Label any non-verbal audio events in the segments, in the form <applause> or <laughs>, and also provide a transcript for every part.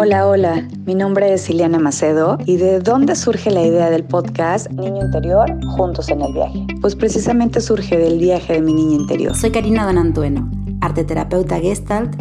Hola, hola, mi nombre es Ileana Macedo y ¿de dónde surge la idea del podcast Niño Interior Juntos en el Viaje? Pues precisamente surge del viaje de mi niña interior. Soy Karina Donantueno, arteterapeuta gestalt,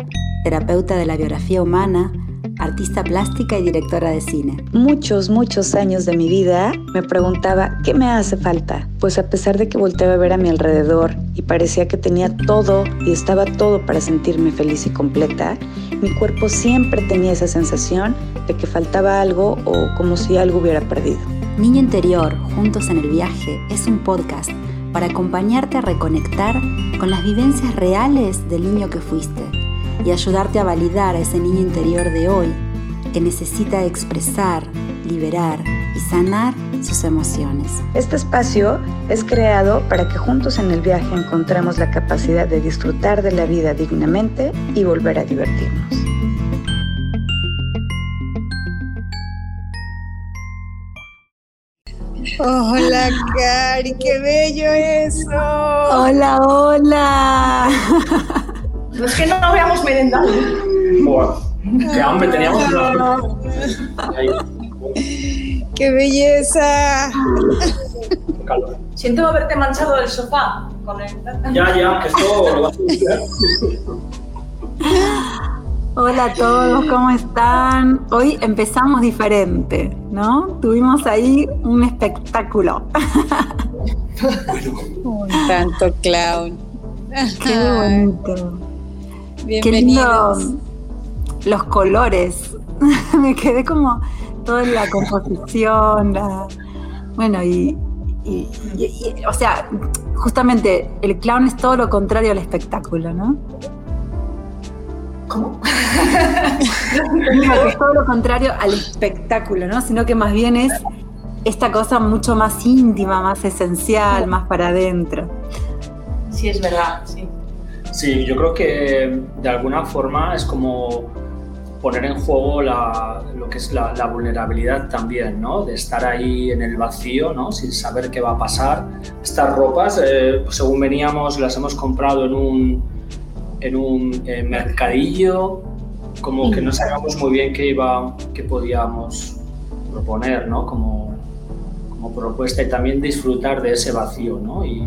terapeuta de la biografía humana, artista plástica y directora de cine. Muchos, muchos años de mi vida me preguntaba qué me hace falta, pues a pesar de que volteaba a ver a mi alrededor y parecía que tenía todo y estaba todo para sentirme feliz y completa, mi cuerpo siempre tenía esa sensación de que faltaba algo o como si algo hubiera perdido. Niño Interior, Juntos en el Viaje, es un podcast para acompañarte a reconectar con las vivencias reales del niño que fuiste y ayudarte a validar a ese niño interior de hoy que necesita expresar, liberar y sanar sus emociones. Este espacio es creado para que juntos en el viaje encontremos la capacidad de disfrutar de la vida dignamente y volver a divertirnos. Hola, Cari, qué bello eso. Hola, hola. No es que no merendando. qué hambre teníamos. ¡Qué belleza! Siento haberte manchado el sofá con el... Ya, ya, que esto lo va a <laughs> Hola a todos, ¿cómo están? Hoy empezamos diferente, ¿no? Tuvimos ahí un espectáculo. un tanto clown. Qué bonito. Bienvenidos. Qué los colores. <laughs> Me quedé como toda la composición, bueno, y, o sea, justamente el clown es todo lo contrario al espectáculo, ¿no? ¿Cómo? <laughs> es todo lo contrario al espectáculo, ¿no? Sino que más bien es esta cosa mucho más íntima, más esencial, más para adentro. Sí, es verdad, sí. Sí, yo creo que de alguna forma es como poner en juego lo que es la, vulnerabilidad también, ¿no? De estar ahí en el vacío, ¿no? Sin saber qué va a pasar. Estas ropas, eh, según veníamos, las hemos comprado en un, en un eh, mercadillo, como que no sabíamos muy bien qué, iba, qué podíamos proponer, ¿no? Como, como propuesta y también disfrutar de ese vacío, ¿no? Y,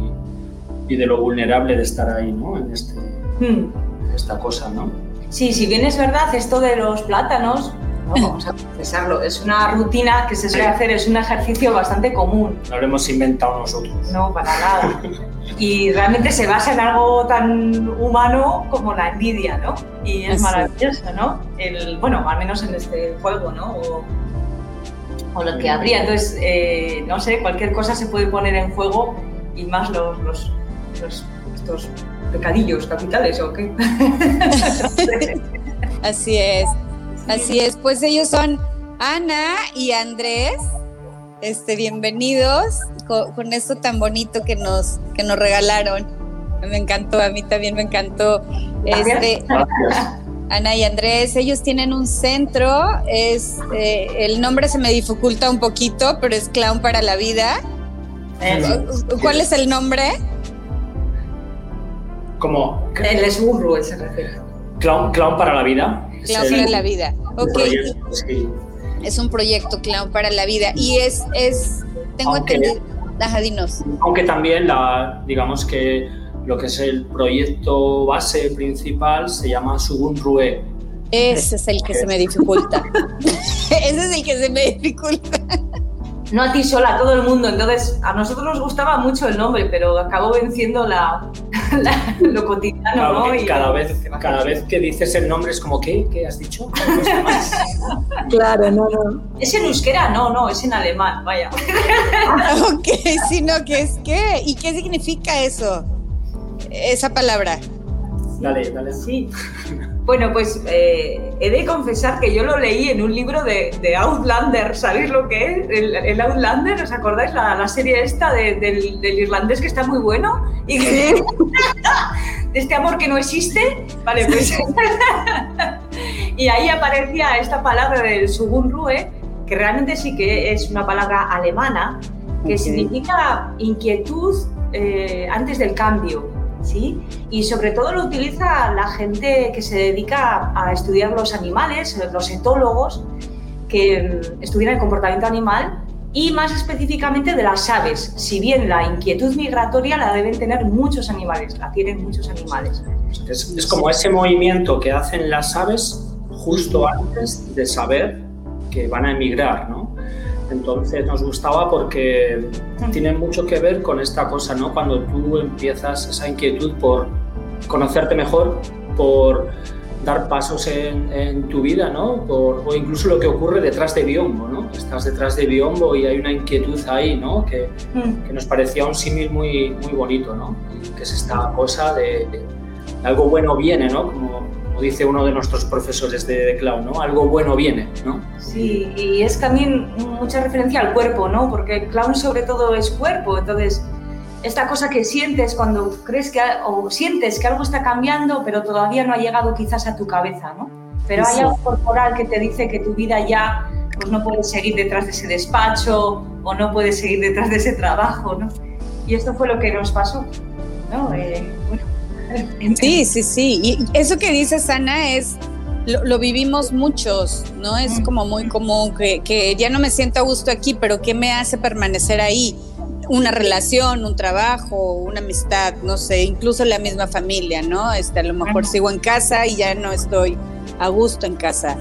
y de lo vulnerable de estar ahí, ¿no? En este, hmm. esta cosa, ¿no? Sí, si bien es verdad esto de los plátanos, vamos a confesarlo, es una rutina que se suele hacer, es un ejercicio bastante común. No lo hemos inventado nosotros. No, para nada. Y realmente se basa en algo tan humano como la envidia, ¿no? Y es maravilloso, ¿no? El, bueno, al menos en este juego, ¿no? O, lo que habría. Entonces, eh, no sé, cualquier cosa se puede poner en juego y más los, los, los estos pecadillos capitales o qué. <laughs> así es, así es. Pues ellos son Ana y Andrés. Este, bienvenidos con, esto tan bonito que nos, que nos regalaron. Me encantó, a mí también me encantó. Este, Ana y Andrés, ellos tienen un centro, es, eh, el nombre se me dificulta un poquito, pero es Clown para la Vida. ¿Cuál es el nombre? Como... El esburro se refiere. Clown, clown para la vida. Clown para la vida, ok. Es un proyecto Clown para la vida y es, es tengo aunque, entendido, dinos. Aunque también la, digamos que lo que es el proyecto base principal se llama Sugun Rue. Ese es el que se me dificulta. <laughs> <laughs> Ese es el que se me dificulta no a ti sola, a todo el mundo. Entonces, a nosotros nos gustaba mucho el nombre, pero acabó venciendo la, <laughs> lo cotidiano, ¿no? Y cada, vez, cada vez que dices el nombre es como, ¿qué? ¿Qué has dicho? <laughs> claro, no, no. Es en euskera, no, no, es en alemán, vaya. ok, sino que es qué. ¿Y qué significa eso? Esa palabra. Dale, dale. Sí. <laughs> Bueno, pues eh, he de confesar que yo lo leí en un libro de, Outlander. ¿Sabéis lo que es? El, Outlander, ¿os acordáis? La, serie esta del, irlandés que está muy bueno. Y <laughs> de este amor que no existe. Vale, pues. <laughs> y ahí aparecía esta palabra del Sugunrue, que realmente sí que es una palabra alemana, que significa inquietud eh, antes del cambio ¿sí? Y sobre todo lo utiliza la gente que se dedica a estudiar los animales, los etólogos, que mm, estudian el comportamiento animal y más específicamente de las aves. Si bien la inquietud migratoria la deben tener muchos animales, la tienen muchos animales. Es, como ese movimiento que hacen las aves justo antes de saber que van a emigrar, ¿no? Entonces nos gustaba porque tiene mucho que ver con esta cosa, ¿no? Cuando tú empiezas esa inquietud por conocerte mejor, por dar pasos en, tu vida, ¿no? o incluso lo que ocurre detrás de Biombo, ¿no? Estás detrás de Biombo y hay una inquietud ahí, ¿no? Que, mm. nos parecía un símil muy, muy bonito, ¿no? Que es esta cosa de, algo bueno viene, ¿no? Como, dice uno de nuestros profesores de, de clown, ¿no? Algo bueno viene, ¿no? Sí, y es también mucha referencia al cuerpo, ¿no? Porque el clown sobre todo es cuerpo, entonces esta cosa que sientes cuando crees que o sientes que algo está cambiando, pero todavía no ha llegado quizás a tu cabeza, ¿no? Pero hay algo corporal que te dice que tu vida ya pues no puedes seguir detrás de ese despacho o no puedes seguir detrás de ese trabajo, ¿no? Y esto fue lo que nos pasó, ¿no? Eh, <laughs> sí, sí, sí. Y eso que dices, Ana, es lo, vivimos muchos, ¿no? Es como muy común que, que, ya no me siento a gusto aquí, pero ¿qué me hace permanecer ahí? una relación, un trabajo, una amistad, no sé, incluso la misma familia, ¿no? Este, a lo mejor sigo en casa y ya no estoy a gusto en casa.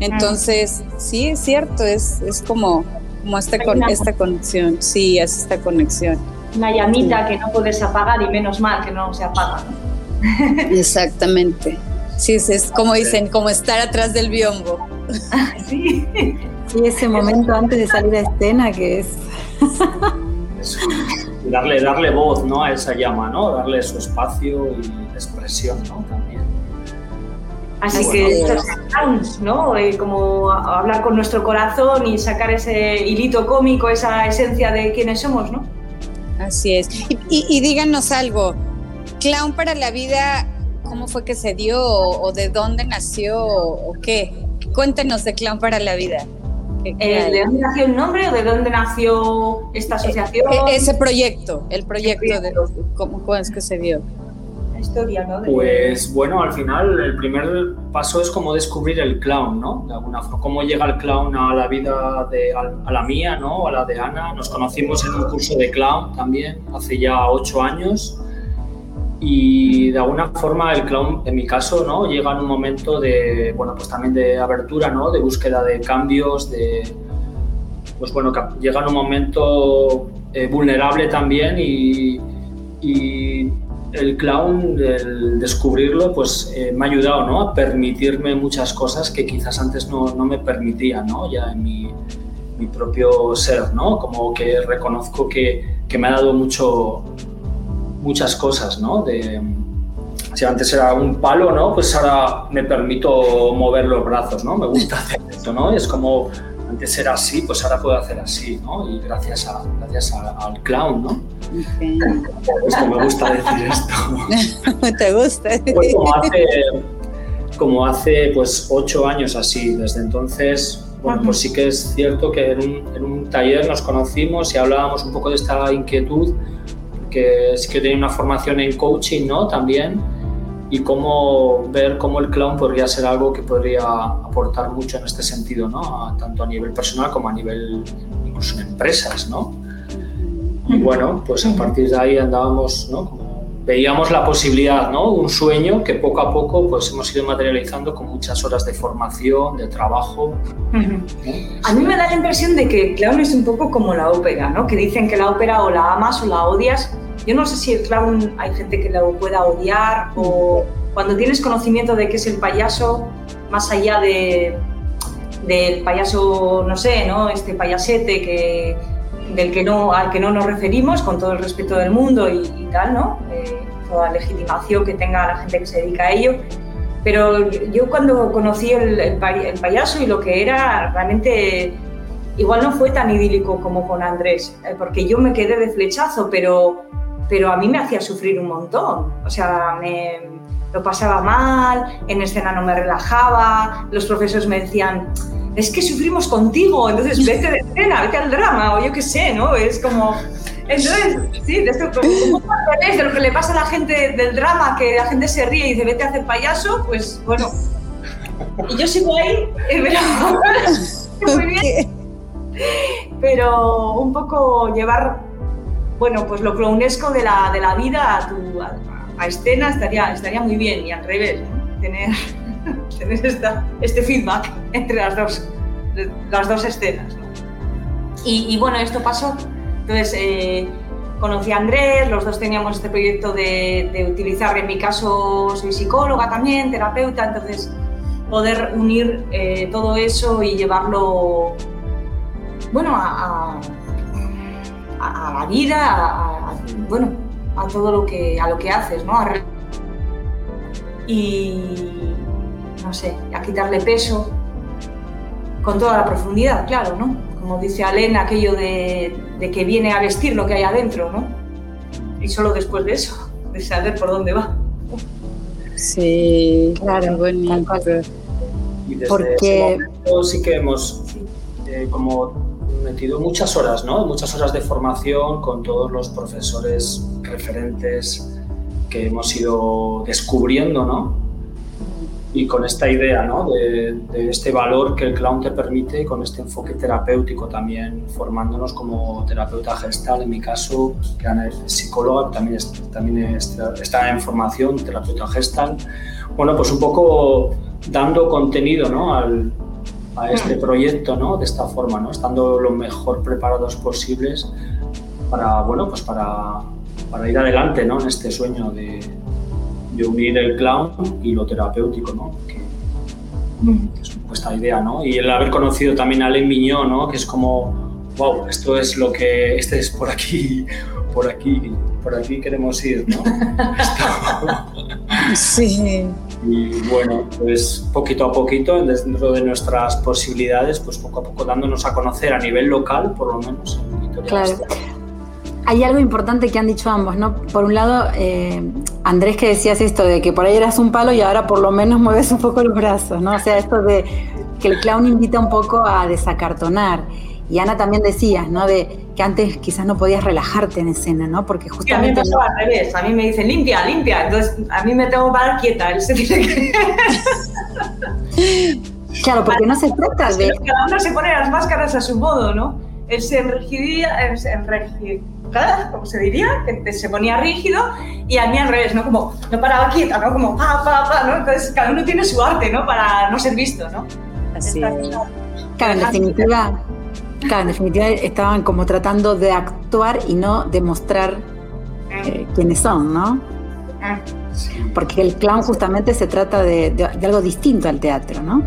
Entonces, sí, es cierto, es, es como, como esta, con, esta conexión, sí, es esta conexión. Una llamita que no puedes apagar y menos mal que no se apaga, ¿no? <laughs> Exactamente. Sí, es, como dicen, como estar atrás del biombo. <laughs> sí. Sí, ese momento antes de salir a escena que es darle, darle voz ¿no? a esa llama, ¿no? darle su espacio y expresión ¿no? también. Así que estos ¿no? Eh, como hablar con nuestro corazón y sacar ese hilito cómico, esa esencia de quiénes somos, ¿no? Así es. Y, díganos algo, Clown para la vida, ¿cómo fue que se dio o, de dónde nació o qué? Cuéntenos de Clown para la vida. Eh, ¿De dónde nació el nombre o de dónde nació esta asociación? E-, ese proyecto, el proyecto, de cómo, es que se dio. La historia, ¿no? Pues bueno, al final el primer paso es como descubrir el clown, ¿no? De alguna forma, cómo llega el clown a la vida de a la mía, ¿no? A la de Ana. Nos conocimos en un curso de clown también hace ya ocho años y de alguna forma el clown, en mi caso, ¿no? llega en un momento de, bueno, pues también de abertura, ¿no? de búsqueda de cambios, de, pues bueno, llega en un momento eh, vulnerable también y, y, el clown, el descubrirlo, pues eh, me ha ayudado ¿no? a permitirme muchas cosas que quizás antes no, no me permitía, ¿no? ya en mi, mi, propio ser, ¿no? como que reconozco que, que me ha dado mucho muchas cosas, ¿no? De, si antes era un palo, ¿no? Pues ahora me permito mover los brazos, ¿no? Me gusta hacer esto, ¿no? Es como antes era así, pues ahora puedo hacer así, ¿no? Y gracias, a, gracias al clown, ¿no? Pues me gusta decir esto. <laughs> ¿Te gusta? Pues como hace, como hace pues ocho años así, desde entonces, bueno, pues sí que es cierto que en un, en un taller nos conocimos y hablábamos un poco de esta inquietud que sí que tenía una formación en coaching, ¿no? También, y cómo ver cómo el clown podría ser algo que podría aportar mucho en este sentido, ¿no? tanto a nivel personal como a nivel incluso en empresas, ¿no? Y bueno, pues a partir de ahí andábamos, ¿no? veíamos la posibilidad, ¿no? Un sueño que poco a poco pues hemos ido materializando con muchas horas de formación, de trabajo. A mí me da la impresión de que clown es un poco como la ópera, ¿no? Que dicen que la ópera o la amas o la odias, yo no sé si el clown hay gente que lo pueda odiar o cuando tienes conocimiento de qué es el payaso, más allá de, del payaso, no sé, ¿no? Este payasete que, del que no, al que no nos referimos, con todo el respeto del mundo y, tal, ¿no? Eh, toda legitimación que tenga la gente que se dedica a ello. Pero yo cuando conocí el, el, payaso y lo que era, realmente igual no fue tan idílico como con Andrés, eh, porque yo me quedé de flechazo, pero pero a mí me hacía sufrir un montón. O sea, me, lo pasaba mal, en escena no me relajaba, los profesores me decían, es que sufrimos contigo, entonces <laughs> vete de escena, vete al drama, o yo qué sé, ¿no? Es como... Entonces, sí, de esto, un poco de lo que le pasa a la gente del drama, que la gente se ríe y dice, vete a hacer payaso, pues bueno. Y yo sigo ahí, pero, <laughs> <laughs> muy bien. pero un poco llevar, bueno, pues lo clownesco de la, de la vida a, escena estaría, estaría muy bien y al revés, tener, <laughs> tener esta, este feedback entre las dos, las dos escenas. Y, y bueno, esto pasó entonces, eh, conocí a Andrés, los dos teníamos este proyecto de, utilizar, en mi caso soy psicóloga también, terapeuta, entonces poder unir eh, todo eso y llevarlo, bueno, a, la vida, a, bueno, a todo lo que, a lo que haces, ¿no? y, no sé, a quitarle peso con toda la profundidad, claro, ¿no? Como dice Alena, aquello de, que viene a vestir lo que hay adentro, ¿no? Y solo después de eso, de saber por dónde va. Sí, claro, bonito. Y desde Porque... ese momento sí que hemos eh, como metido muchas horas, ¿no? Muchas horas de formación con todos los profesores referentes que hemos ido descubriendo, ¿no? y con esta idea ¿no? de, este valor que el clown te permite, con este enfoque terapéutico también, formándonos como terapeuta gestal, en mi caso, que Ana es psicóloga, también, también está en formación, terapeuta gestal. Bueno, pues un poco dando contenido ¿no? Al, a este proyecto ¿no? de esta forma, ¿no? estando lo mejor preparados posibles para, bueno, pues para, para ir adelante ¿no? en este sueño de, de unir el clown y lo terapéutico, ¿no? Que, es un poco esta idea, ¿no? Y el haber conocido también a Alain Miñón, ¿no? Que es como, wow, esto es lo que, este es por aquí, por aquí, por aquí queremos ir, ¿no? <laughs> sí. Y bueno, pues poquito a poquito, dentro de nuestras posibilidades, pues poco a poco dándonos a conocer a nivel local, por lo menos en. Claro. Hay algo importante que han dicho ambos, ¿no? Por un lado, eh, Andrés que decías esto de que por ahí eras un palo y ahora por lo menos mueves un poco los brazos, ¿no? O sea, esto de que el clown invita un poco a desacartonar. Y Ana también decías, ¿no? De que antes quizás no podías relajarte en escena, ¿no? Porque justamente... a mí me pasa al revés, a mí me dicen limpia, limpia, entonces a mí me tengo que parar quieta, él se tiene que... <laughs> Claro, porque no se trata de... Cada uno se pone las máscaras a su modo, ¿no? Él se enrigidía, se como se diría, que se ponía rígido y a mí al revés, ¿no? Como no paraba quieta, ¿no? Como pa, pa, pa, ¿no? Entonces cada uno tiene su arte, ¿no? Para no ser visto, ¿no? Así Claro, en definitiva, claro, en definitiva estaban como tratando de actuar y no de mostrar eh. Eh, quiénes son, ¿no? Ah. Porque el clown justamente se trata de, de algo distinto al teatro, ¿no?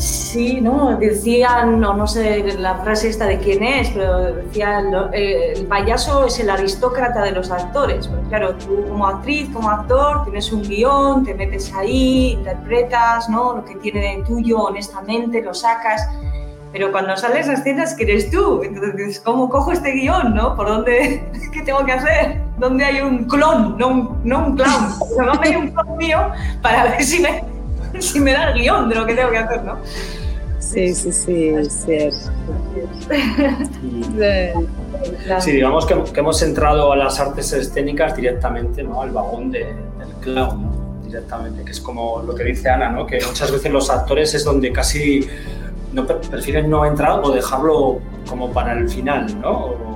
Sí, ¿no? Decían, no, no sé la frase esta de quién es, pero decían, eh, el payaso es el aristócrata de los actores. Pues claro, tú como actriz, como actor, tienes un guion, te metes ahí, interpretas, ¿no? Lo que tiene de tuyo, honestamente, lo sacas. Pero cuando sales a escenas, ¿qué eres tú? Entonces, ¿cómo cojo este guion, no? ¿Por dónde? <laughs> ¿Qué tengo que hacer? ¿Dónde hay un clon, no un, no un clown? <laughs> ¿Dónde hay un clon mío para ver si me, <laughs> si me da el guion de lo que tengo que hacer, no? Sí, sí, sí, es cierto. Sí, digamos que, hemos entrado a las artes escénicas directamente, ¿no? Al vagón del clown, ¿no? Directamente, que es como lo que dice Ana, ¿no? Que muchas veces los actores es donde casi no, prefieren no entrar o dejarlo como para el final, ¿no?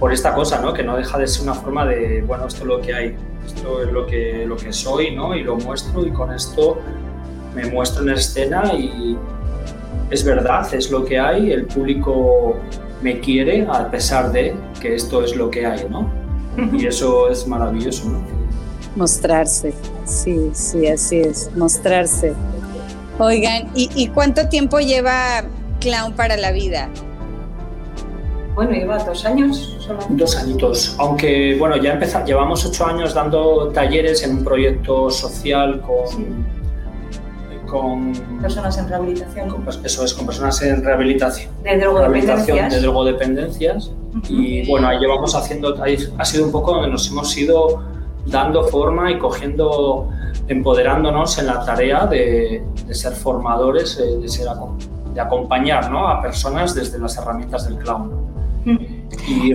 por esta cosa, ¿no? Que no deja de ser una forma de, bueno, esto es lo que hay, esto es lo que, lo que soy, ¿no? Y lo muestro y con esto me muestro en escena y, es verdad, es lo que hay, el público me quiere a pesar de que esto es lo que hay, ¿no? Y eso es maravilloso, ¿no? Mostrarse, sí, sí, así es, mostrarse. Oigan, ¿y, cuánto tiempo lleva Clown para la vida? Bueno, lleva dos años. Dos añitos, aunque bueno, ya empezamos, llevamos ocho años dando talleres en un proyecto social con con personas en rehabilitación. eso es, con personas en rehabilitación. De drogodependencias. De drogodependencias. Y bueno, ahí llevamos haciendo, ahí ha sido un poco donde nos hemos ido dando forma y cogiendo, empoderándonos en la tarea de, ser formadores, eh, de, ser, de acompañar ¿no? a personas desde las herramientas del clown. Y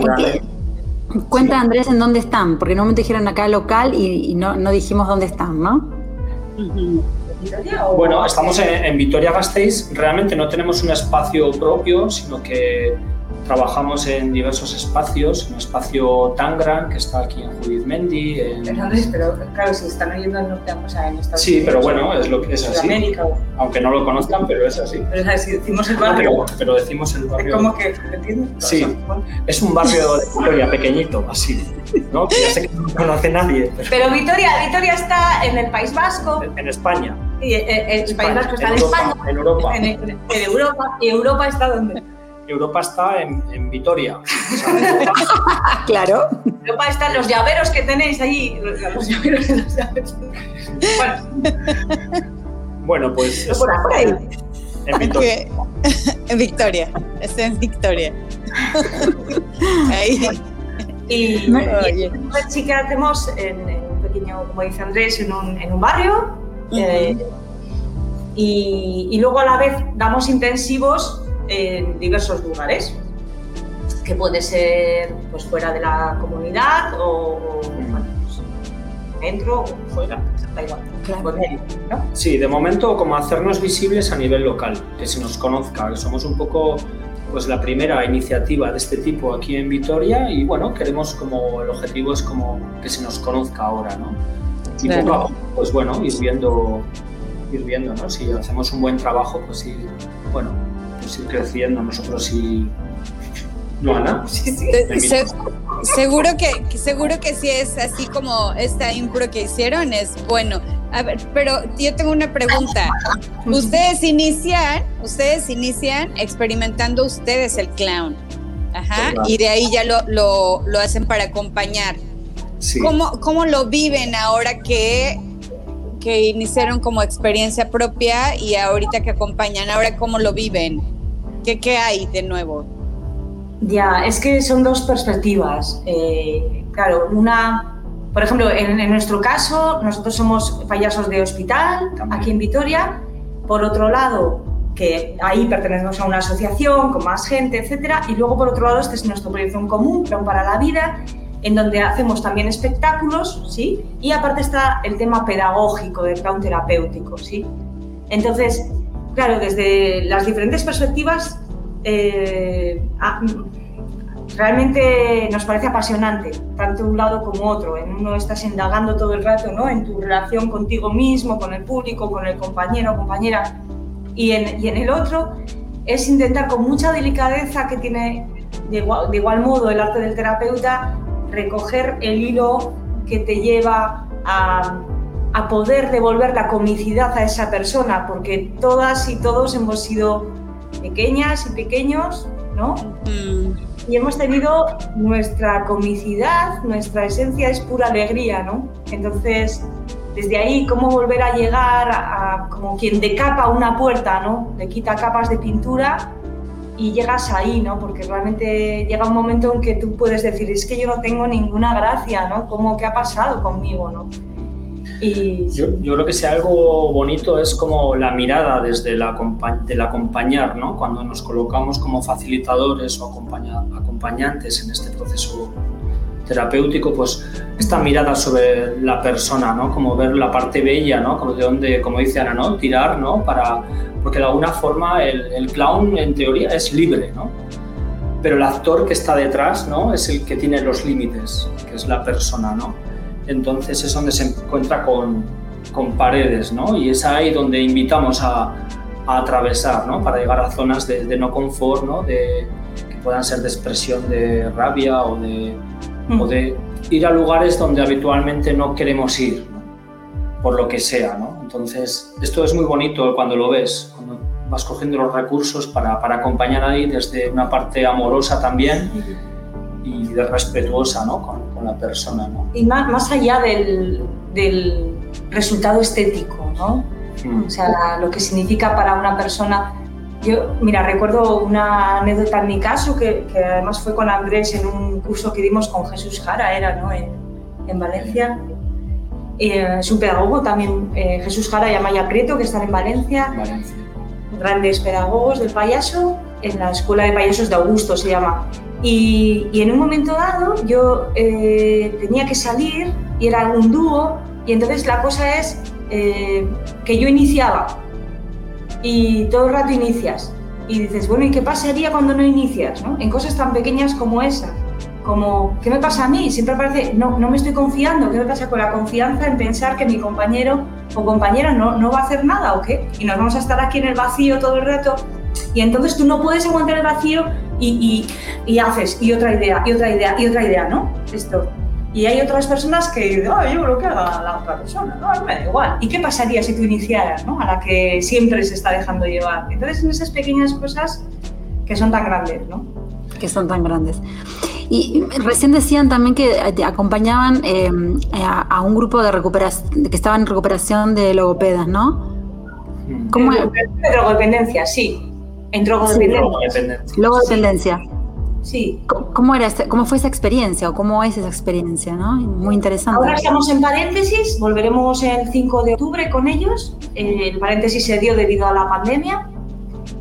Cuenta Andrés en dónde están, porque no me dijeron acá local y, no, no, dijimos dónde están, ¿no? Bueno, estamos en, en Vitoria-Gasteiz. Realmente no tenemos un espacio propio, sino que Trabajamos en diversos espacios, un espacio Tangram, que está aquí en Judith Mendy. En... Pero, claro, si están oyendo en norte, o sea, en Estados Sí, pero bueno, es lo que es así. América. Aunque no lo conozcan, pero es así. Pero es decimos el barrio. pero, decimos el barrio. ¿Cómo que? ¿Entiendes? Sí, es un barrio de Vitoria pequeñito, así. ¿no? Ya sé que no conoce nadie. Pero, Vitoria, Vitoria está en el País Vasco. En, España. Y eh, el, País Vasco está en, España. En Europa. En, en Europa. ¿Y Europa está donde? Europa está en, Vitoria. <laughs> claro. Europa están los llaveros que tenéis ahí. Los llaveros los llaveros. Bueno, bueno pues. Por ahí. <laughs> En Victoria. en Victoria. Está en Victoria. ahí. Y, y sí que hacemos en, un pequeño, como dice Andrés, en un, en un barrio. eh, y, y, luego a la vez damos intensivos en diversos lugares, que puede ser pues, fuera de la comunidad o, pues, dentro o fuera, da igual. Sí, de momento como hacernos visibles a nivel local, que se nos conozca, que somos un poco pues la primera iniciativa de este tipo aquí en Vitoria y bueno, queremos como el objetivo es como que se nos conozca ahora, ¿no? Y poco a poco, pues bueno, ir viendo, ir viendo, ¿no? Si hacemos un buen trabajo, pues sí, bueno, pues ir creciendo nosotros y no Ana. Seguro que seguro que si es así como esta impro que hicieron es bueno. A ver pero yo tengo una pregunta. Ustedes inician ustedes inician experimentando ustedes el clown. Ajá, y de ahí ya lo, lo, lo hacen para acompañar. ¿Cómo, ¿Cómo lo viven ahora que que iniciaron como experiencia propia y ahorita que acompañan, ahora cómo lo viven? ¿Qué, qué hay de nuevo? Ya, es que son dos perspectivas. Eh, claro, una, por ejemplo, en, nuestro caso, nosotros somos payasos de hospital, aquí en Vitoria. Por otro lado, que ahí pertenecemos a una asociación con más gente, etcétera. Y luego, por otro lado, este es nuestro proyecto en común, Plan para la Vida, en donde hacemos también espectáculos, ¿sí? Y aparte está el tema pedagógico, del plan terapéutico, ¿sí? Entonces, claro, desde las diferentes perspectivas, eh, realmente nos parece apasionante, tanto un lado como otro. En uno estás indagando todo el rato, ¿no? En tu relación contigo mismo, con el público, con el compañero o compañera. Y en, y en el otro es intentar con mucha delicadeza que tiene de igual, de igual modo el arte del terapeuta recoger el hilo que te lleva a, a, poder devolver la comicidad a esa persona, porque todas y todos hemos sido pequeñas y pequeños, ¿no? Mm. Y hemos tenido nuestra comicidad, nuestra esencia es pura alegría, ¿no? Entonces, desde ahí, cómo volver a llegar a, a como quien decapa una puerta, ¿no? Le quita capas de pintura y llegas ahí, ¿no? Porque realmente llega un momento en que tú puedes decir, es que yo no tengo ninguna gracia, ¿no? ¿Cómo qué ha pasado conmigo, ¿no? Y... Yo, yo, creo que si algo bonito es como la mirada desde la, del acompañar, ¿no? Cuando nos colocamos como facilitadores o acompañantes en este proceso terapéutico, pues esta mirada sobre la persona, ¿no? Como ver la parte bella, ¿no? Como de donde, como dice Ana, ¿no? Tirar, ¿no? Para, porque de alguna forma el, el, clown en teoría es libre, ¿no? Pero el actor que está detrás, ¿no? Es el que tiene los límites, que es la persona, ¿no? Entonces es donde se encuentra con, con paredes, ¿no? Y es ahí donde invitamos a, a atravesar, ¿no? Para llegar a zonas de, de no confort, ¿no? De, que puedan ser de expresión de rabia o de, o de ir a lugares donde habitualmente no queremos ir, por lo que sea. ¿no? Entonces, esto es muy bonito cuando lo ves, cuando vas cogiendo los recursos para, para acompañar ahí desde una parte amorosa también y de respetuosa ¿no? con, la persona. ¿no? Y más, más allá del, del, resultado estético, ¿no? Mm. o sea, lo que significa para una persona yo, mira, recuerdo una anécdota en mi caso, que, que, además fue con Andrés en un curso que dimos con Jesús Jara, era, ¿no? En, en Valencia. Eh, es un pedagogo también, eh, Jesús Jara y Amaya Prieto, que están en Valencia. Valencia. Grandes pedagogos del payaso, en la Escuela de Payasos de Augusto se llama. Y, y en un momento dado yo eh, tenía que salir y era un dúo y entonces la cosa es eh, que yo iniciaba y todo el rato inicias y dices, bueno, ¿y qué pasaría cuando no inicias? ¿no? En cosas tan pequeñas como esa, como, ¿qué me pasa a mí? Siempre parece, no, no me estoy confiando, ¿qué me pasa con la confianza en pensar que mi compañero o compañera no, no va a hacer nada o qué? Y nos vamos a estar aquí en el vacío todo el rato y entonces tú no puedes aguantar el vacío y, y, y haces, y otra idea, y otra idea, y otra idea, ¿no? Esto. Y hay otras personas que, ah, yo lo que haga la otra persona, no, me da igual. ¿Y qué pasaría si tú iniciaras, ¿no? A la que siempre se está dejando llevar. Entonces, en esas pequeñas cosas que son tan grandes, ¿no? Que son tan grandes. Y recién decían también que acompañaban eh, a, a, un grupo de recuperación, que estaba en recuperación de logopedas, ¿no? ¿Cómo de, de drogodependencia, sí. En drogodependencia. Sí, logodependencia. Sí. ¿Cómo, era este, ¿Cómo fue esa experiencia o cómo es esa experiencia? ¿no? Muy interesante. Ahora estamos en paréntesis, volveremos el 5 de octubre con ellos. El paréntesis se dio debido a la pandemia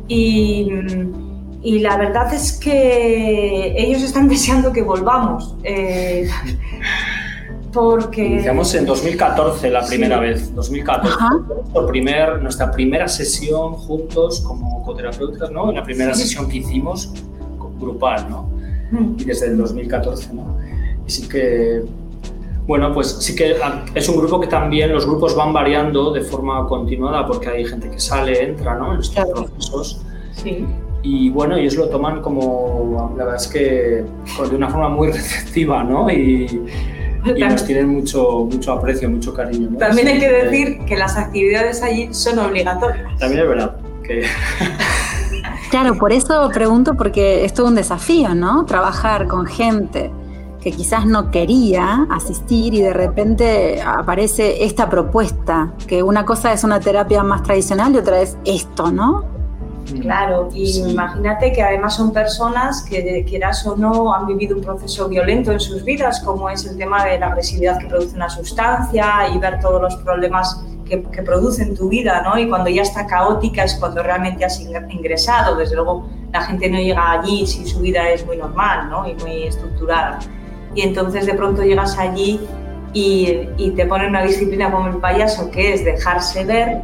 y, y la verdad es que ellos están <laughs> deseando que volvamos. Eh, porque... Iniciamos en 2014 la primera sí. vez, 2014. Por primer, nuestra primera sesión juntos como coterapeutas, ¿no? La primera sí. sesión que hicimos grupal, ¿no? Mm. Y desde el 2014, ¿no? Y sí que, bueno, pues sí que es un grupo que también los grupos van variando de forma continuada porque hay gente que sale, entra, ¿no? En estos claro. procesos. Sí. Y bueno, ellos lo toman como, la verdad es que de una forma muy <laughs> receptiva, ¿no? Y, y nos tienen mucho, mucho aprecio, mucho cariño. ¿no? También hay que decir que las actividades allí son obligatorias. También es verdad que... <laughs> Claro, por eso pregunto, porque es todo un desafío, ¿no? Trabajar con gente que quizás no quería asistir y de repente aparece esta propuesta, que una cosa es una terapia más tradicional y otra es esto, ¿no? Claro, y sí. imagínate que además son personas que quieras o no han vivido un proceso violento en sus vidas, como es el tema de la agresividad que produce una sustancia y ver todos los problemas que, que, produce en tu vida, ¿no? Y cuando ya está caótica es cuando realmente has ingresado. Desde luego, la gente no llega allí si su vida es muy normal, ¿no? Y muy estructurada. Y entonces de pronto llegas allí y, y te ponen una disciplina como el payaso, que es dejarse ver.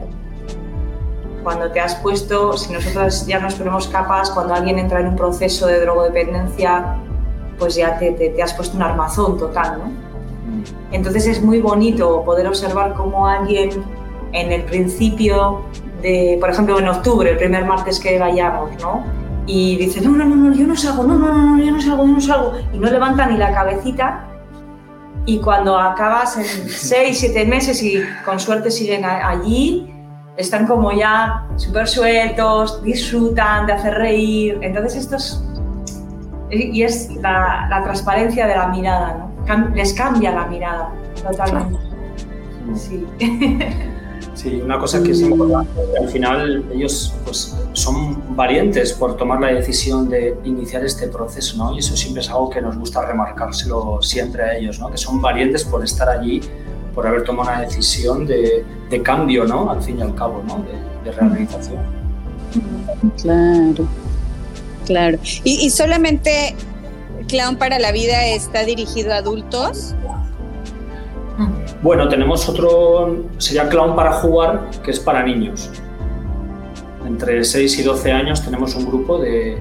Cuando te has puesto, si nosotros ya nos ponemos capas, cuando alguien entra en un proceso de drogodependencia, pues ya te, te, te has puesto un armazón total, ¿no? Entonces es muy bonito poder observar cómo alguien en el principio de, por ejemplo, en octubre, el primer martes que vayamos, ¿no? Y dice, no, no, no, no, yo no salgo, no, no, no, yo no salgo, yo no salgo. Y no levanta ni la cabecita. Y cuando acabas en <laughs> seis, siete meses y con suerte siguen allí, están como ya súper sueltos, disfrutan de hacer reír. Entonces esto es... Y es la, la transparencia de la mirada, ¿no? les cambia la mirada totalmente. Sí. <laughs> Sí, una cosa que es importante, al final ellos pues, son valientes por tomar la decisión de iniciar este proceso, ¿no? Y eso siempre es algo que nos gusta remarcárselo siempre a ellos, ¿no? Que son valientes por estar allí, por haber tomado una decisión de, de cambio, ¿no? Al fin y al cabo, ¿no? De, de rehabilitación. Claro, claro. Y, y solamente Clown para la Vida está dirigido a adultos? Bueno, tenemos otro, sería Clown para jugar, que es para niños. Entre 6 y 12 años tenemos un grupo de,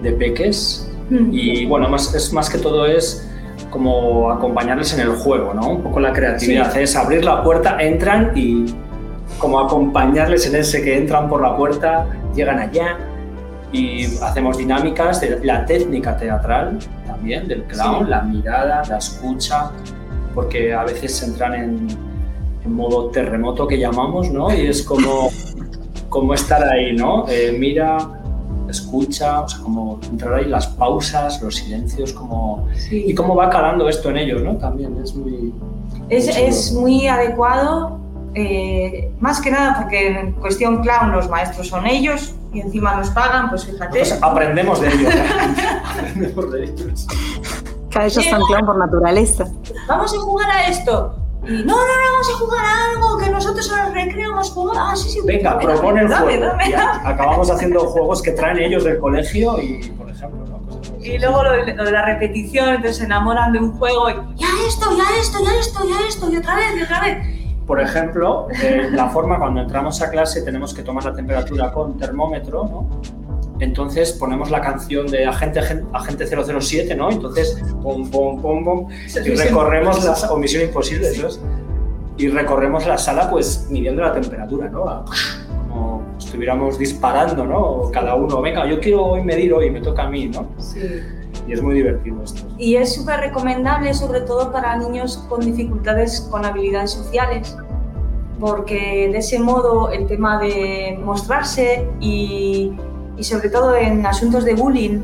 de peques mm. y bueno, más, es más que todo es como acompañarles en el juego, ¿no? Un poco la creatividad, sí. es abrir la puerta, entran y como acompañarles en ese que entran por la puerta, llegan allá, y hacemos dinámicas de la técnica teatral también, del clown, sí. la mirada, la escucha, porque a veces entran en, en, modo terremoto que llamamos, ¿no? Y es como, como estar ahí, ¿no? Eh, mira, escucha, o sea, como entrar ahí las pausas, los silencios, como... Sí. Y cómo va calando esto en ellos, ¿no? También es muy... Es, es muy adecuado, eh, más que nada porque en cuestión clown los maestros son ellos, y encima nos pagan, pues fíjate. Pues aprendemos de ellos. <laughs> aprendemos de ellos. Cada ellos son clown por naturaleza. Vamos a jugar a esto. Y no, no, no, vamos a jugar a algo, que nosotros en el recreo hemos jugado. Ah, sí, sí. Venga, dame, propone el dame, juego. dame, acabamos haciendo juegos que traen ellos del colegio y, por ejemplo, ¿no? Cosas. Y luego lo de, lo de la repetición, entonces se enamoran de un juego y ya esto, ya esto, ya esto, ya esto, y otra vez, y otra vez. Por ejemplo, eh, la forma cuando entramos a clase tenemos que tomar la temperatura con termómetro, ¿no? Entonces ponemos la canción de Agente, Agente 007, ¿no? Entonces, pum, pum, pum, pum, y recorremos la o Misión Imposible, es. Y recorremos la sala, pues midiendo la temperatura, ¿no? A- Como estuviéramos disparando, ¿no? Cada uno, venga, yo quiero hoy medir hoy, me toca a mí, ¿no? Sí. Y es muy divertido esto. Y es súper recomendable, sobre todo para niños con dificultades con habilidades sociales, porque de ese modo el tema de mostrarse y, y sobre todo en asuntos de bullying,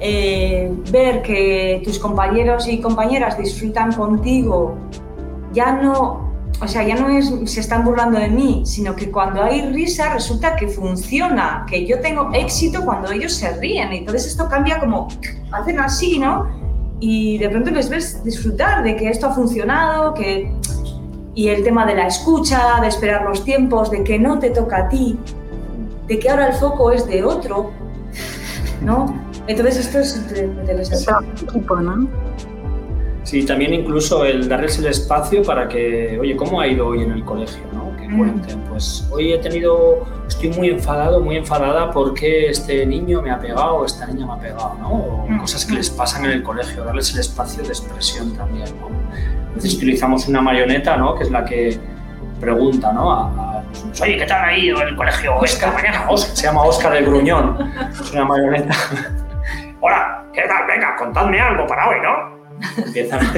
eh, ver que tus compañeros y compañeras disfrutan contigo, ya no, o sea, ya no es se están burlando de mí, sino que cuando hay risa resulta que funciona, que yo tengo éxito cuando ellos se ríen. Entonces esto cambia como, hacen así, ¿no? Y de pronto les ves disfrutar de que esto ha funcionado, que... Y el tema de la escucha, de esperar los tiempos, de que no te toca a ti, de que ahora el foco es de otro, ¿no? Entonces esto es de, de los Trabajo en equipo, ¿no? Sí, también incluso el darles el espacio para que, oye, ¿cómo ha ido hoy en el colegio? ¿no? Que cuenten, pues hoy he tenido, estoy muy enfadado, muy enfadada porque este niño me ha pegado o esta niña me ha pegado, ¿no? O cosas que les pasan en el colegio, darles el espacio de expresión también, ¿no? Entonces utilizamos una marioneta, ¿no? Que es la que pregunta, ¿no? A, oye, ¿qué tal ha ido en el colegio esta mañana? Oscar, se llama Oscar el Gruñón, es una marioneta. <laughs> Hola, ¿qué tal? Venga, contadme algo para hoy, ¿no? Empiezan a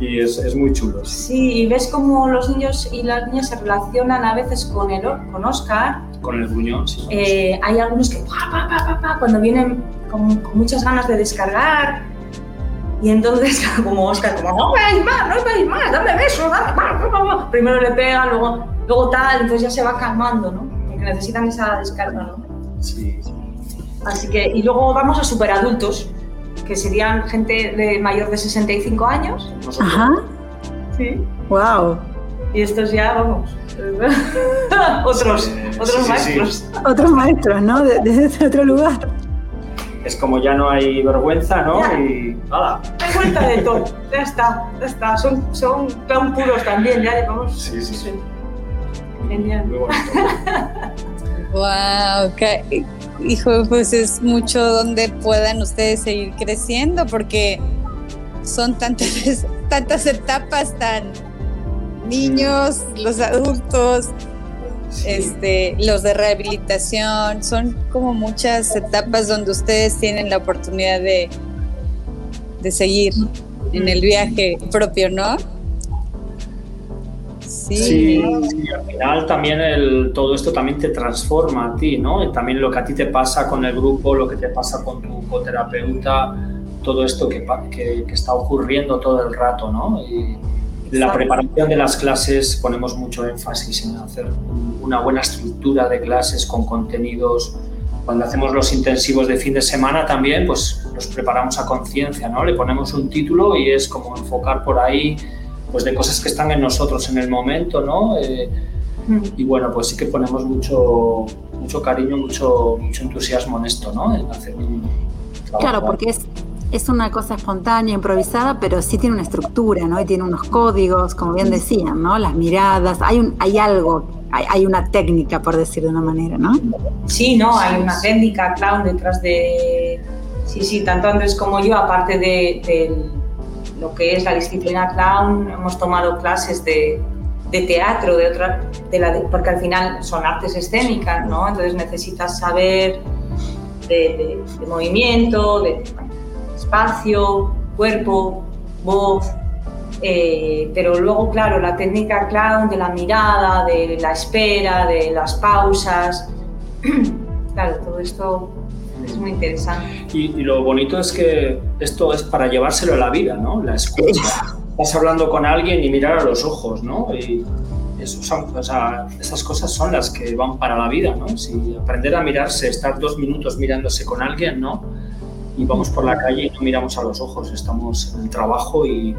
y es, es muy chulo. sí. Sí, y ves cómo los niños y las niñas se relacionan a veces con, el, con Oscar. Con el gruñón, sí. Eh, hay algunos que pa, pa, pa, pa, pa, cuando vienen con, con muchas ganas de descargar. Y entonces, <laughs> como Oscar, como no veáis más, no veáis más, dame besos, dame pa, pa, pa". Primero le pega, luego, luego tal, entonces ya se va calmando, ¿no? Porque necesitan esa descarga, ¿no? Sí, sí. Así que, y luego vamos a superadultos, que serían gente de mayor de 65 años. Nosotros- Ajá. Sí. Wow. Y estos ya, vamos, <laughs> otros, Sí, otros sí, sí, maestros. Otros maestros, ¿no? De- Desde otro lugar. Es como ya no hay vergüenza, ¿no? Ya. Y ¡hala! Hay vuelta de todo, ya está, ya está. Son, son clown puros también, ya llevamos. Sí, sí, sí. Genial. Muy bonito. <laughs> Wow, hijo, pues es mucho donde puedan ustedes seguir creciendo porque son tantas, <laughs> tantas etapas tan niños, los adultos, Sí. este, los de rehabilitación, son como muchas etapas donde ustedes tienen la oportunidad de, de seguir en el viaje propio, ¿no? Sí. Sí, sí, al final también el, todo esto también te transforma a ti, ¿no? Y también lo que a ti te pasa con el grupo, lo que te pasa con tu coterapeuta, todo esto que, pa- que, que está ocurriendo todo el rato, ¿no? Y la preparación de las clases ponemos mucho énfasis en hacer un- una buena estructura de clases con contenidos. Cuando hacemos los intensivos de fin de semana también, pues los preparamos a conciencia, ¿no? Le ponemos un título y es como enfocar por ahí pues de cosas que están en nosotros en el momento, ¿no? Eh, Mm. y bueno, pues sí que ponemos mucho, mucho cariño, mucho, mucho entusiasmo en esto, ¿no? En hacer un trabajo. Claro, porque es, es una cosa espontánea, improvisada, pero sí tiene una estructura, ¿no? Y tiene unos códigos, como bien decían, ¿no? Las miradas, hay, un, hay algo, hay, hay una técnica, por decir de una manera, ¿no? Sí, no, hay una técnica clown detrás de. Sí, sí, tanto Andrés como yo, aparte de, de lo que es la disciplina clown, hemos tomado clases de, de teatro, de otra, de la, de- porque al final son artes escénicas, ¿no? Entonces necesitas saber de, de- de movimiento, de espacio, cuerpo, voz. eh, pero luego, claro, la técnica clown de la mirada, de la espera, de las pausas. <clears throat> claro, todo esto es muy interesante. Y, y lo bonito es que esto es para llevárselo a la vida, ¿no? La escucha. Estás hablando con alguien y mirar a los ojos, ¿no? Y eso son, o sea, esas cosas son las que van para la vida, ¿no? Si aprender a mirarse, estar dos minutos mirándose con alguien, ¿no? Y vamos por la calle y no miramos a los ojos, estamos en el trabajo y,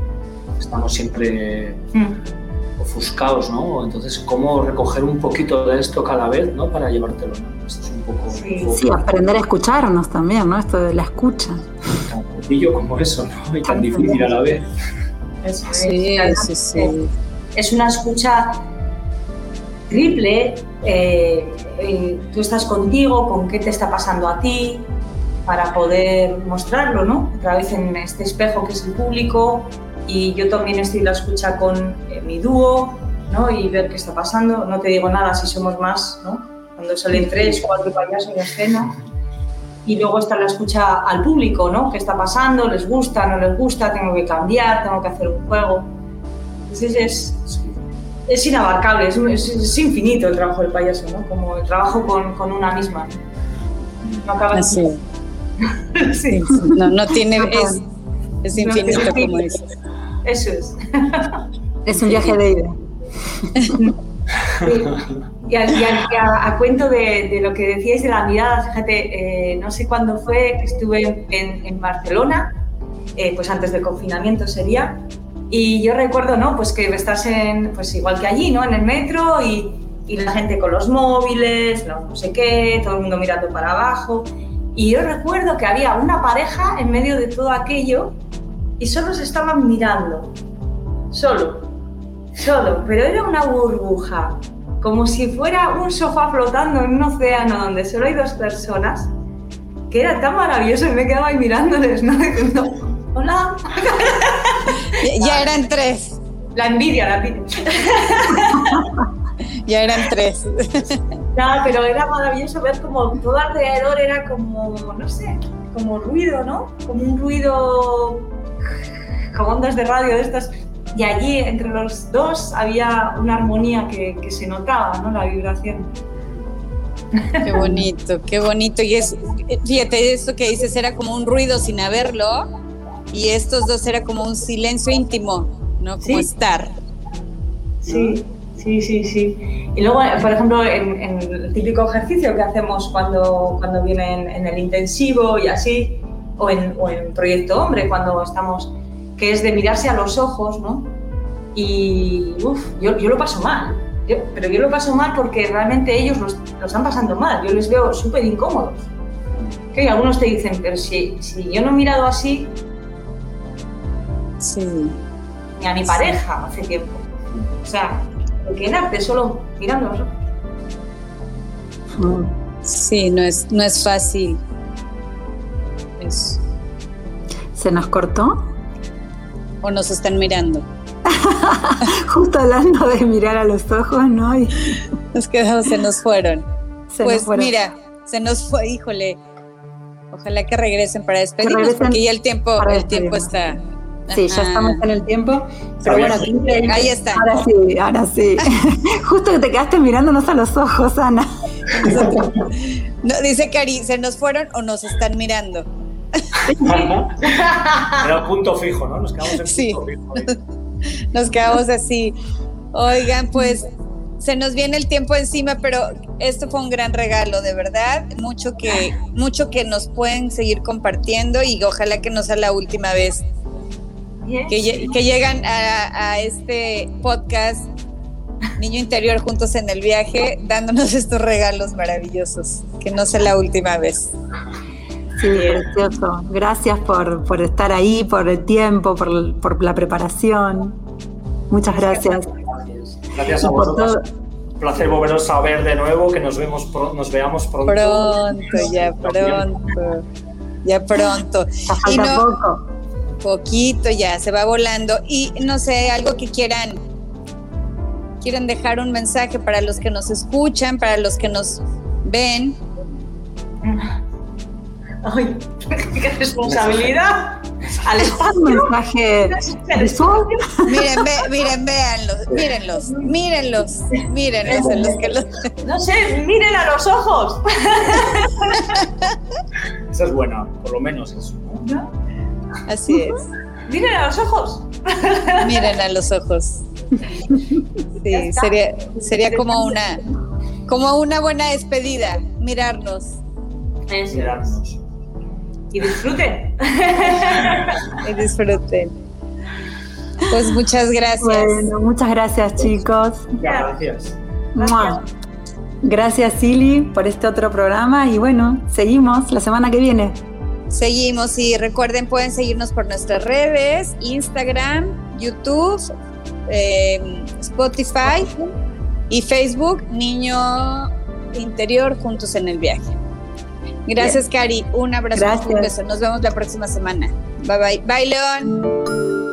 estamos siempre mm. ofuscados, ¿no? Entonces, ¿cómo recoger un poquito de esto cada vez, ¿no? Para llevártelo, ¿no? Esto es un poco... Sí, aprender a escucharnos también, ¿no? Esto de la escucha. Tan sencillo como eso, ¿no? Y tan difícil a la vez. sí, sí, sí. Es una escucha triple. Eh, eh, tú estás contigo, con qué te está pasando a ti, para poder mostrarlo, ¿no? Otra vez en este espejo que es el público y yo también estoy la escucha con eh, mi dúo, ¿no? Y ver qué está pasando. No te digo nada si somos más, ¿no? Cuando salen tres, cuatro payasos en escena. Y luego está la escucha al público, ¿no? ¿Qué está pasando? ¿Les gusta? ¿No les gusta? ¿Tengo que cambiar? ¿Tengo que hacer un juego? Entonces es, es inabarcable, es, es, infinito el trabajo del payaso, ¿no? Como el trabajo con, con una misma. No acaba Así. <laughs> sí. No, no tiene, es, es infinito como dices. Eso es. Es un viaje de ida. Y, a, cuento de, lo que decíais de la mirada, fíjate, eh, no sé cuándo fue que estuve en, en Barcelona, eh, pues antes del confinamiento sería, y yo recuerdo, ¿no? Pues que estás en, pues igual que allí, ¿no? En el metro y, y la gente con los móviles, no sé qué, todo el mundo mirando para abajo. Y yo recuerdo que había una pareja en medio de todo aquello y solo se estaban mirando. Solo. Solo. Pero era una burbuja. Como si fuera un sofá flotando en un océano donde solo hay dos personas. Que era tan maravilloso y me quedaba ahí mirándoles, <laughs> ¿no? Diciendo, hola. <laughs> Ya, eran tres. La envidia, la envidia. <laughs> ya eran tres. Nada, pero era maravilloso ver como todo alrededor era como, no sé, como ruido, ¿no? Como un ruido, como ondas de radio de estas. Y allí, entre los dos, había una armonía que, que se notaba, ¿no? La vibración. Qué bonito, qué bonito. Y es, fíjate, esto que dices era como un ruido sin haberlo, y estos dos era como un silencio íntimo, ¿no? Como estar. Sí. Sí, sí, sí. Y luego, por ejemplo, en, el típico ejercicio que hacemos cuando, cuando vienen en el intensivo y así, o en, o en Proyecto Hombre, cuando estamos, que es de mirarse a los ojos, ¿no? Y, uff, yo, yo, lo paso mal. pero yo lo paso mal porque realmente ellos lo, están pasando mal. Yo les veo súper incómodos. Que algunos te dicen, pero si, si yo no he mirado así, sí. ni a mi pareja hace tiempo. O sea, quedarte solo mirándonos. Sí, no es, no es fácil. ¿Se nos cortó? ¿O nos están mirando? <laughs> Justo hablando de mirar a los ojos, ¿no? Nos <laughs> quedamos, se nos fueron. <laughs> pues mira, se nos fue, híjole. Ojalá que regresen para despedirnos, porque ya el tiempo, el tiempo está, Sí, ya estamos en el tiempo. Pero bueno, ahí está. Ahora sí, ahora sí. <laughs> Justo que te quedaste mirándonos a los ojos, Ana. dice Cari, ¿se nos fueron o nos están mirando? Era un punto fijo, ¿no? Nos quedamos en sí. punto fijo. <laughs> Nos quedamos así. Oigan, pues se nos viene el tiempo encima, pero esto fue un gran regalo, de verdad. Mucho que, mucho que nos pueden seguir compartiendo y ojalá que no sea la última vez que, llegan a, este podcast Niño Interior Juntos en el Viaje, dándonos estos regalos maravillosos. Que no sea la última vez. Sí, precioso. Gracias por, estar ahí, por el tiempo, por, la preparación. Muchas gracias. Gracias, a vosotros. Un placer volveros a ver de nuevo, que nos, vemos nos veamos pronto. Pronto, ya pronto. Ya pronto. Y no, poco Poquito ya, se va volando. Y no sé, algo que quieran, quieran dejar un mensaje para los que nos escuchan, para los que nos ven. Ay, <laughs> qué responsabilidad. Al espacio. mensaje Miren, ve, miren, véanlos, mírenlos, mírenlos, mírenlos, los que los... <laughs> No sé, miren a los ojos. Esa es buena, por lo menos eso. ¿No? Así es. Miren a los ojos. <laughs> Miren a los ojos. Sí, sería, sería como una, como una buena despedida, mirarnos. Mirarnos. Y disfruten. <laughs> Y disfruten. Pues muchas gracias. Bueno, muchas gracias chicos. Gracias. Gracias. Gracias Silly por este otro programa y bueno, seguimos la semana que viene. Seguimos y recuerden, pueden seguirnos por nuestras redes, Instagram, YouTube, em, Spotify y Facebook, Niño Interior Juntos en el Viaje. Gracias, Cari. Un abrazo. Un beso. Nos vemos la próxima semana. Bye bye. Bye, León.